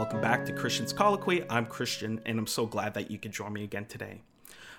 Welcome back to Christian's Colloquy. I'm Christian, and I'm so glad that you could join me again today.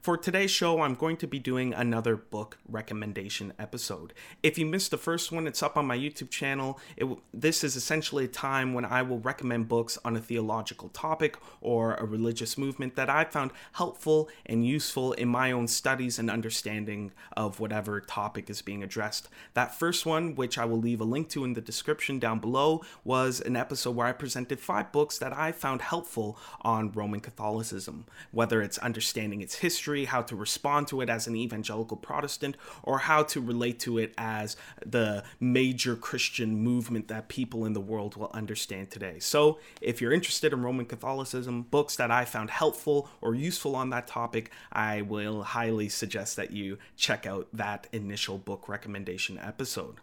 For today's show, I'm going to be doing another book recommendation episode. If you missed the first one, it's up on my YouTube channel. It, this is essentially a time when I will recommend books on a theological topic or a religious movement that I found helpful and useful in my own studies and understanding of whatever topic is being addressed. That first one, which I will leave a link to in the description down below, was an episode where I presented five books that I found helpful on Roman Catholicism, whether it's understanding its history history, how to respond to it as an evangelical Protestant, or how to relate to it as the major Christian movement that people in the world will understand today. So, if you're interested in Roman Catholicism, books that I found helpful or useful on that topic, I will highly suggest that you check out that initial book recommendation episode.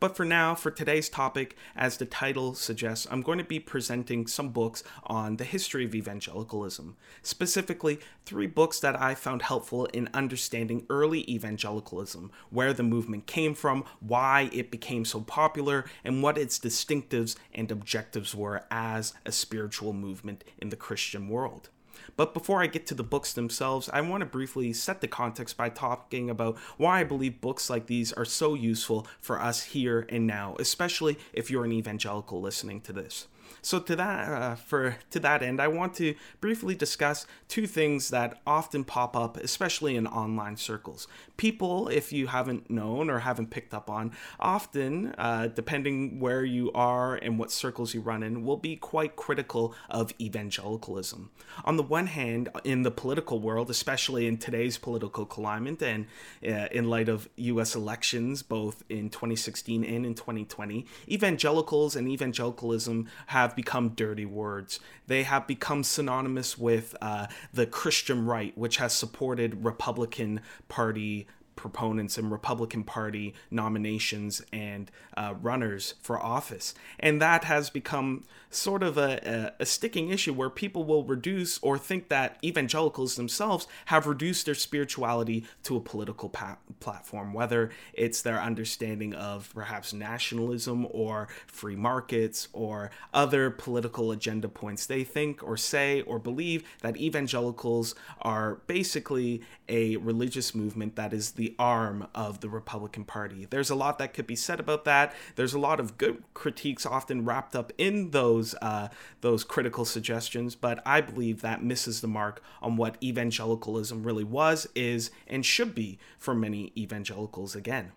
But for now, for today's topic, as the title suggests, I'm going to be presenting some books on the history of evangelicalism. Specifically, three books that I found helpful in understanding early evangelicalism, where the movement came from, why it became so popular, and what its distinctives and objectives were as a spiritual movement in the Christian world. But before I get to the books themselves, I want to briefly set the context by talking about why I believe books like these are so useful for us here and now, especially if you're an evangelical listening to this. So to that uh, for to that end, I want to briefly discuss two things that often pop up, especially in online circles. People, if you haven't known or haven't picked up on, often, uh, depending where you are and what circles you run in, will be quite critical of evangelicalism. On the one hand, in the political world, especially in today's political climate and uh, in light of U.S. elections, both in 2016 and in 2020, evangelicals and evangelicalism have become dirty words. They have become synonymous with uh, the Christian right, which has supported Republican Party proponents and Republican Party nominations and uh, runners for office. And that has become sort of a, a, a, sticking issue where people will reduce or think that evangelicals themselves have reduced their spirituality to a political pa- platform, whether it's their understanding of perhaps nationalism or free markets or other political agenda points. They think or say or believe that evangelicals are basically a religious movement that is the arm of the Republican Party. There's a lot that could be said about that. There's a lot of good critiques often wrapped up in those uh, those critical suggestions, but I believe that misses the mark on what evangelicalism really was, is, and should be for many evangelicals again.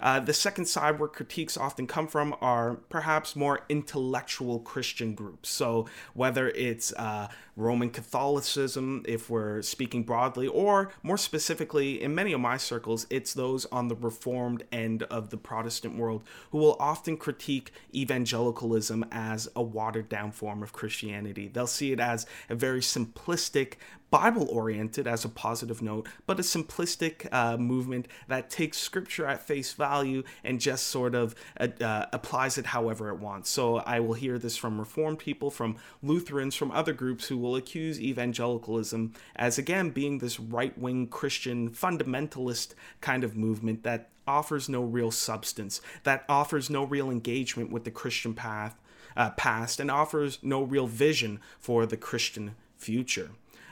Uh, the second side where critiques often come from are perhaps more intellectual Christian groups. So whether it's uh, Roman Catholicism, if we're speaking broadly, or more specifically, in many of my circles, it's those on the Reformed end of the Protestant world who will often critique evangelicalism as a watered down form of Christianity. They'll see it as a very simplistic Bible oriented as a positive note, but a simplistic uh, movement that takes scripture at face value and just sort of uh, uh, applies it however it wants. So I will hear this from Reformed people, from Lutherans, from other groups who will accuse evangelicalism as, again, being this right wing Christian fundamentalist kind of movement that offers no real substance, that offers no real engagement with the Christian path. Uh, past and offers no real vision for the Christian future.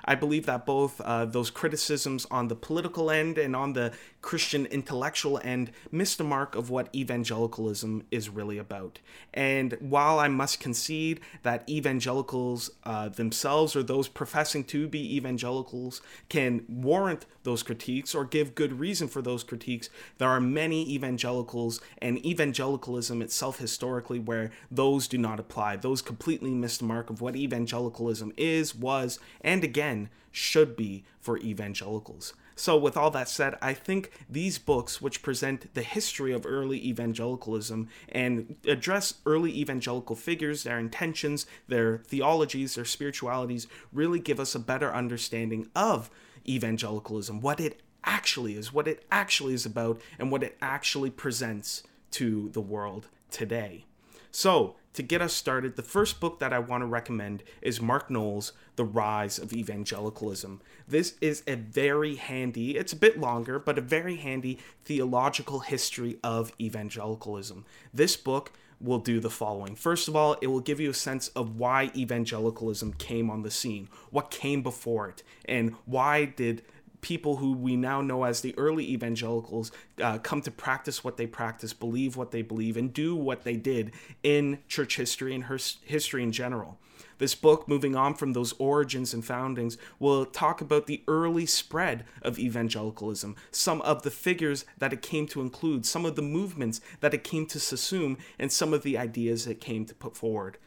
I believe that both uh, those criticisms on the political end and on the Christian intellectual end miss the mark of what evangelicalism is really about. And while I must concede that evangelicals uh, themselves or those professing to be evangelicals can warrant those critiques or give good reason for those critiques, there are many evangelicals and evangelicalism itself historically where those do not apply. Those completely miss the mark of what evangelicalism is, was, and again should be for evangelicals. So, with all that said, I think these books, which present the history of early evangelicalism and address early evangelical figures, their intentions, their theologies, their spiritualities, really give us a better understanding of evangelicalism, what it actually is, what it actually is about, and what it actually presents to the world today. So, to get us started, the first book that I want to recommend is Mark Noll's The Rise of Evangelicalism. This is a very handy, it's a bit longer, but a very handy theological history of evangelicalism. This book will do the following. First of all, it will give you a sense of why evangelicalism came on the scene, what came before it, and why did people who we now know as the early evangelicals uh, come to practice what they practice, believe what they believe, and do what they did in church history and her history in general. This book, moving on from those origins and foundings, will talk about the early spread of evangelicalism, some of the figures that it came to include, some of the movements that it came to assume, and some of the ideas it came to put forward.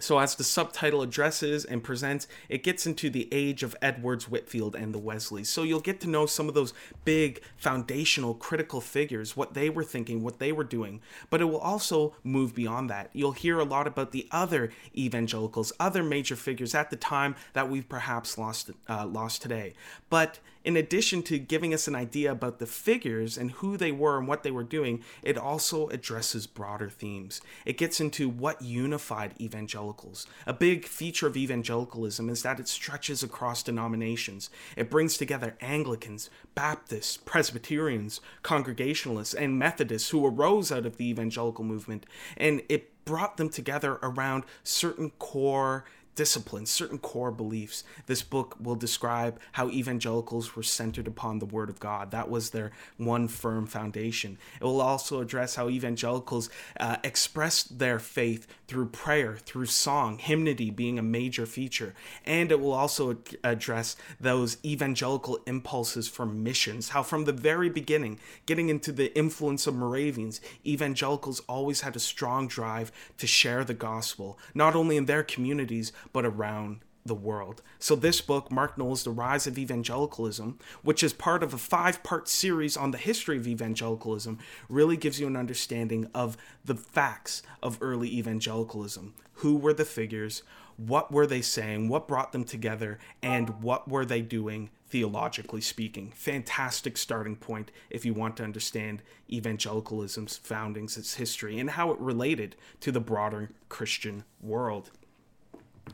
So, as the subtitle addresses and presents, it gets into the age of Edwards Whitefield and the Wesleys. So, you'll get to know some of those big, foundational, critical figures, what they were thinking, what they were doing. But it will also move beyond that. You'll hear a lot about the other evangelicals, other major figures at the time that we've perhaps lost, uh, lost today. But in addition to giving us an idea about the figures and who they were and what they were doing, it also addresses broader themes. It gets into what unified evangelicals. A big feature of evangelicalism is that it stretches across denominations. It brings together Anglicans, Baptists, Presbyterians, Congregationalists, and Methodists who arose out of the evangelical movement, and it brought them together around certain core disciplines, certain core beliefs. This book will describe how evangelicals were centered upon the Word of God. That was their one firm foundation. It will also address how evangelicals uh, expressed their faith through prayer, through song, hymnody being a major feature. And it will also address those evangelical impulses for missions, how from the very beginning, getting into the influence of Moravians, evangelicals always had a strong drive to share the gospel, not only in their communities, but around the world. So, this book, Mark Noll's The Rise of Evangelicalism, which is part of a five part series on the history of evangelicalism, really gives you an understanding of the facts of early evangelicalism. Who were the figures? What were they saying? What brought them together? And what were they doing theologically speaking? Fantastic starting point if you want to understand evangelicalism's foundings, its history, and how it related to the broader Christian world.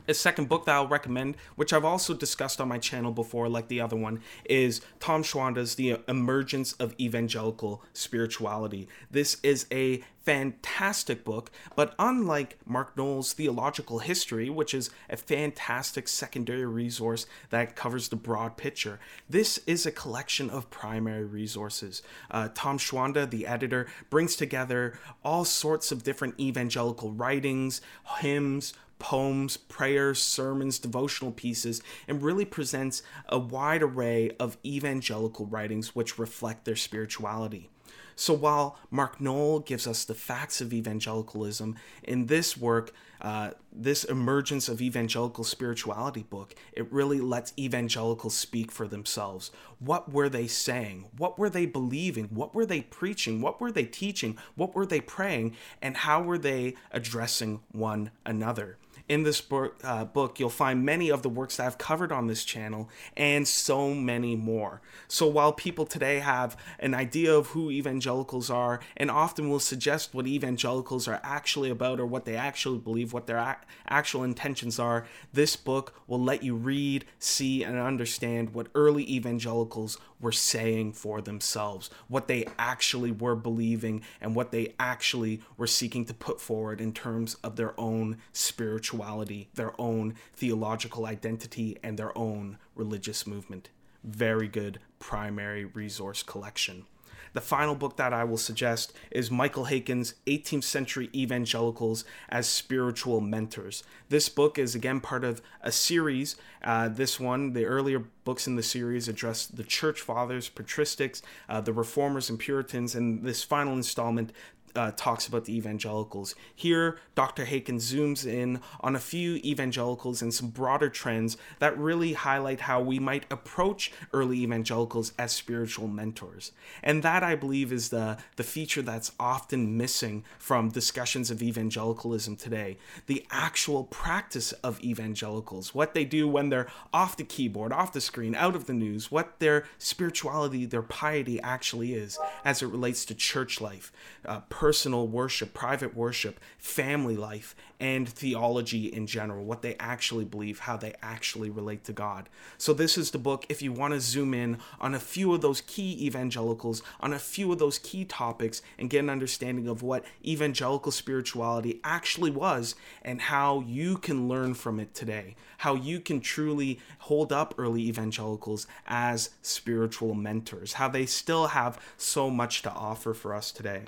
A second book that I'll recommend, which I've also discussed on my channel before, like the other one, is Tom Schwanda's The Emergence of Evangelical Spirituality. This is a fantastic book, but unlike Mark Noll's Theological History, which is a fantastic secondary resource that covers the broad picture, this is a collection of primary resources. Uh, Tom Schwanda, the editor, brings together all sorts of different evangelical writings, hymns, poems, prayers, sermons, devotional pieces, and really presents a wide array of evangelical writings which reflect their spirituality. So while Mark Noll gives us the facts of evangelicalism, in this work, uh, this emergence of evangelical spirituality book, it really lets evangelicals speak for themselves. What were they saying? What were they believing? What were they preaching? What were they teaching? What were they praying? And how were they addressing one another? in this book, uh, book, you'll find many of the works that I've covered on this channel and so many more. So while people today have an idea of who evangelicals are and often will suggest what evangelicals are actually about or what they actually believe, what their actual intentions are, this book will let you read, see, and understand what early evangelicals were saying for themselves, what they actually were believing, and what they actually were seeking to put forward in terms of their own spirituality, their own theological identity, and their own religious movement. Very good primary resource collection. The final book that I will suggest is Michael Haykin's 18th Century Evangelicals as Spiritual Mentors. This book is again part of a series. Uh, this one, the earlier books in the series address the church fathers, patristics, uh, the reformers, and Puritans, and this final installment uh, talks about the evangelicals. Here, Dr. Haykin zooms in on a few evangelicals and some broader trends that really highlight how we might approach early evangelicals as spiritual mentors. And that, I believe, is the, the feature that's often missing from discussions of evangelicalism today. The actual practice of evangelicals, what they do when they're off the keyboard, off the screen, out of the news, what their spirituality, their piety actually is as it relates to church life, uh, personal worship, private worship, family life, and theology in general, what they actually believe, how they actually relate to God. So, this is the book if you want to zoom in on a few of those key evangelicals, on a few of those key topics, and get an understanding of what evangelical spirituality actually was and how you can learn from it today, how you can truly hold up early evangelicals as spiritual mentors, how they still have so much to offer for us today.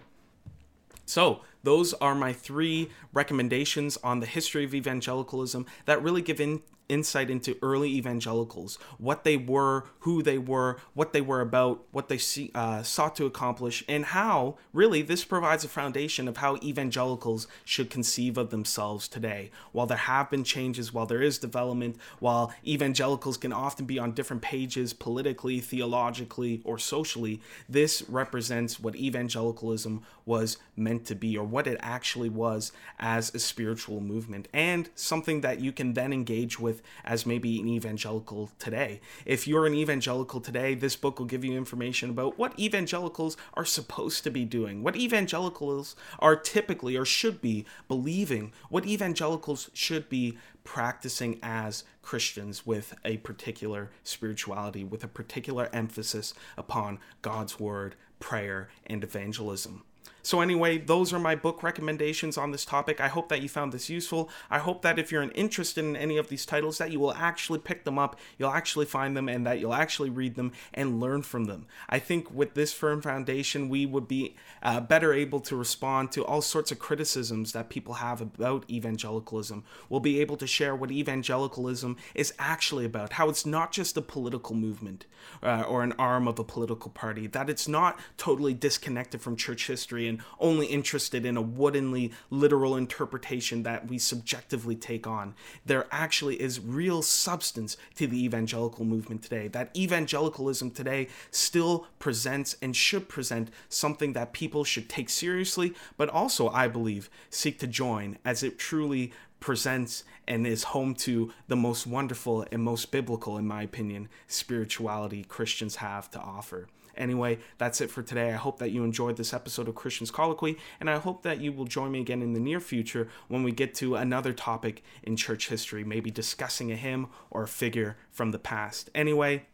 So, those are my three recommendations on the history of evangelicalism that really give in, insight into early evangelicals, what they were, who they were, what they were about, what they see, uh, sought to accomplish, and how, really, this provides a foundation of how evangelicals should conceive of themselves today. While there have been changes, while there is development, while evangelicals can often be on different pages politically, theologically, or socially, this represents what evangelicalism was meant to be, or what it actually was as a spiritual movement, and something that you can then engage with as maybe an evangelical today. If you're an evangelical today, this book will give you information about what evangelicals are supposed to be doing, what evangelicals are typically or should be believing, what evangelicals should be practicing as Christians with a particular spirituality, with a particular emphasis upon God's word, prayer, and evangelism. So, anyway, those are my book recommendations on this topic. I hope that you found this useful. I hope that if you're interested in any of these titles, that you will actually pick them up, you'll actually find them, and that you'll actually read them and learn from them. I think with this firm foundation, we would be uh, better able to respond to all sorts of criticisms that people have about evangelicalism. We'll be able to share what evangelicalism is actually about, how it's not just a political movement uh, or an arm of a political party, that it's not totally disconnected from church history and only interested in a woodenly literal interpretation that we subjectively take on. There actually is real substance to the evangelical movement today. That evangelicalism today still presents and should present something that people should take seriously, but also, I believe, seek to join as it truly presents and is home to the most wonderful and most biblical, in my opinion, spirituality Christians have to offer. Anyway, that's it for today. I hope that you enjoyed this episode of Christians Colloquy, and I hope that you will join me again in the near future when we get to another topic in church history, maybe discussing a hymn or a figure from the past. Anyway,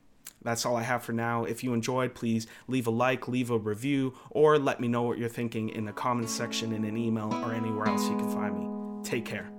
that's all I have for now. If you enjoyed, please leave a like, leave a review, or let me know what you're thinking in the comments section in an email or anywhere else you can find me. Take care.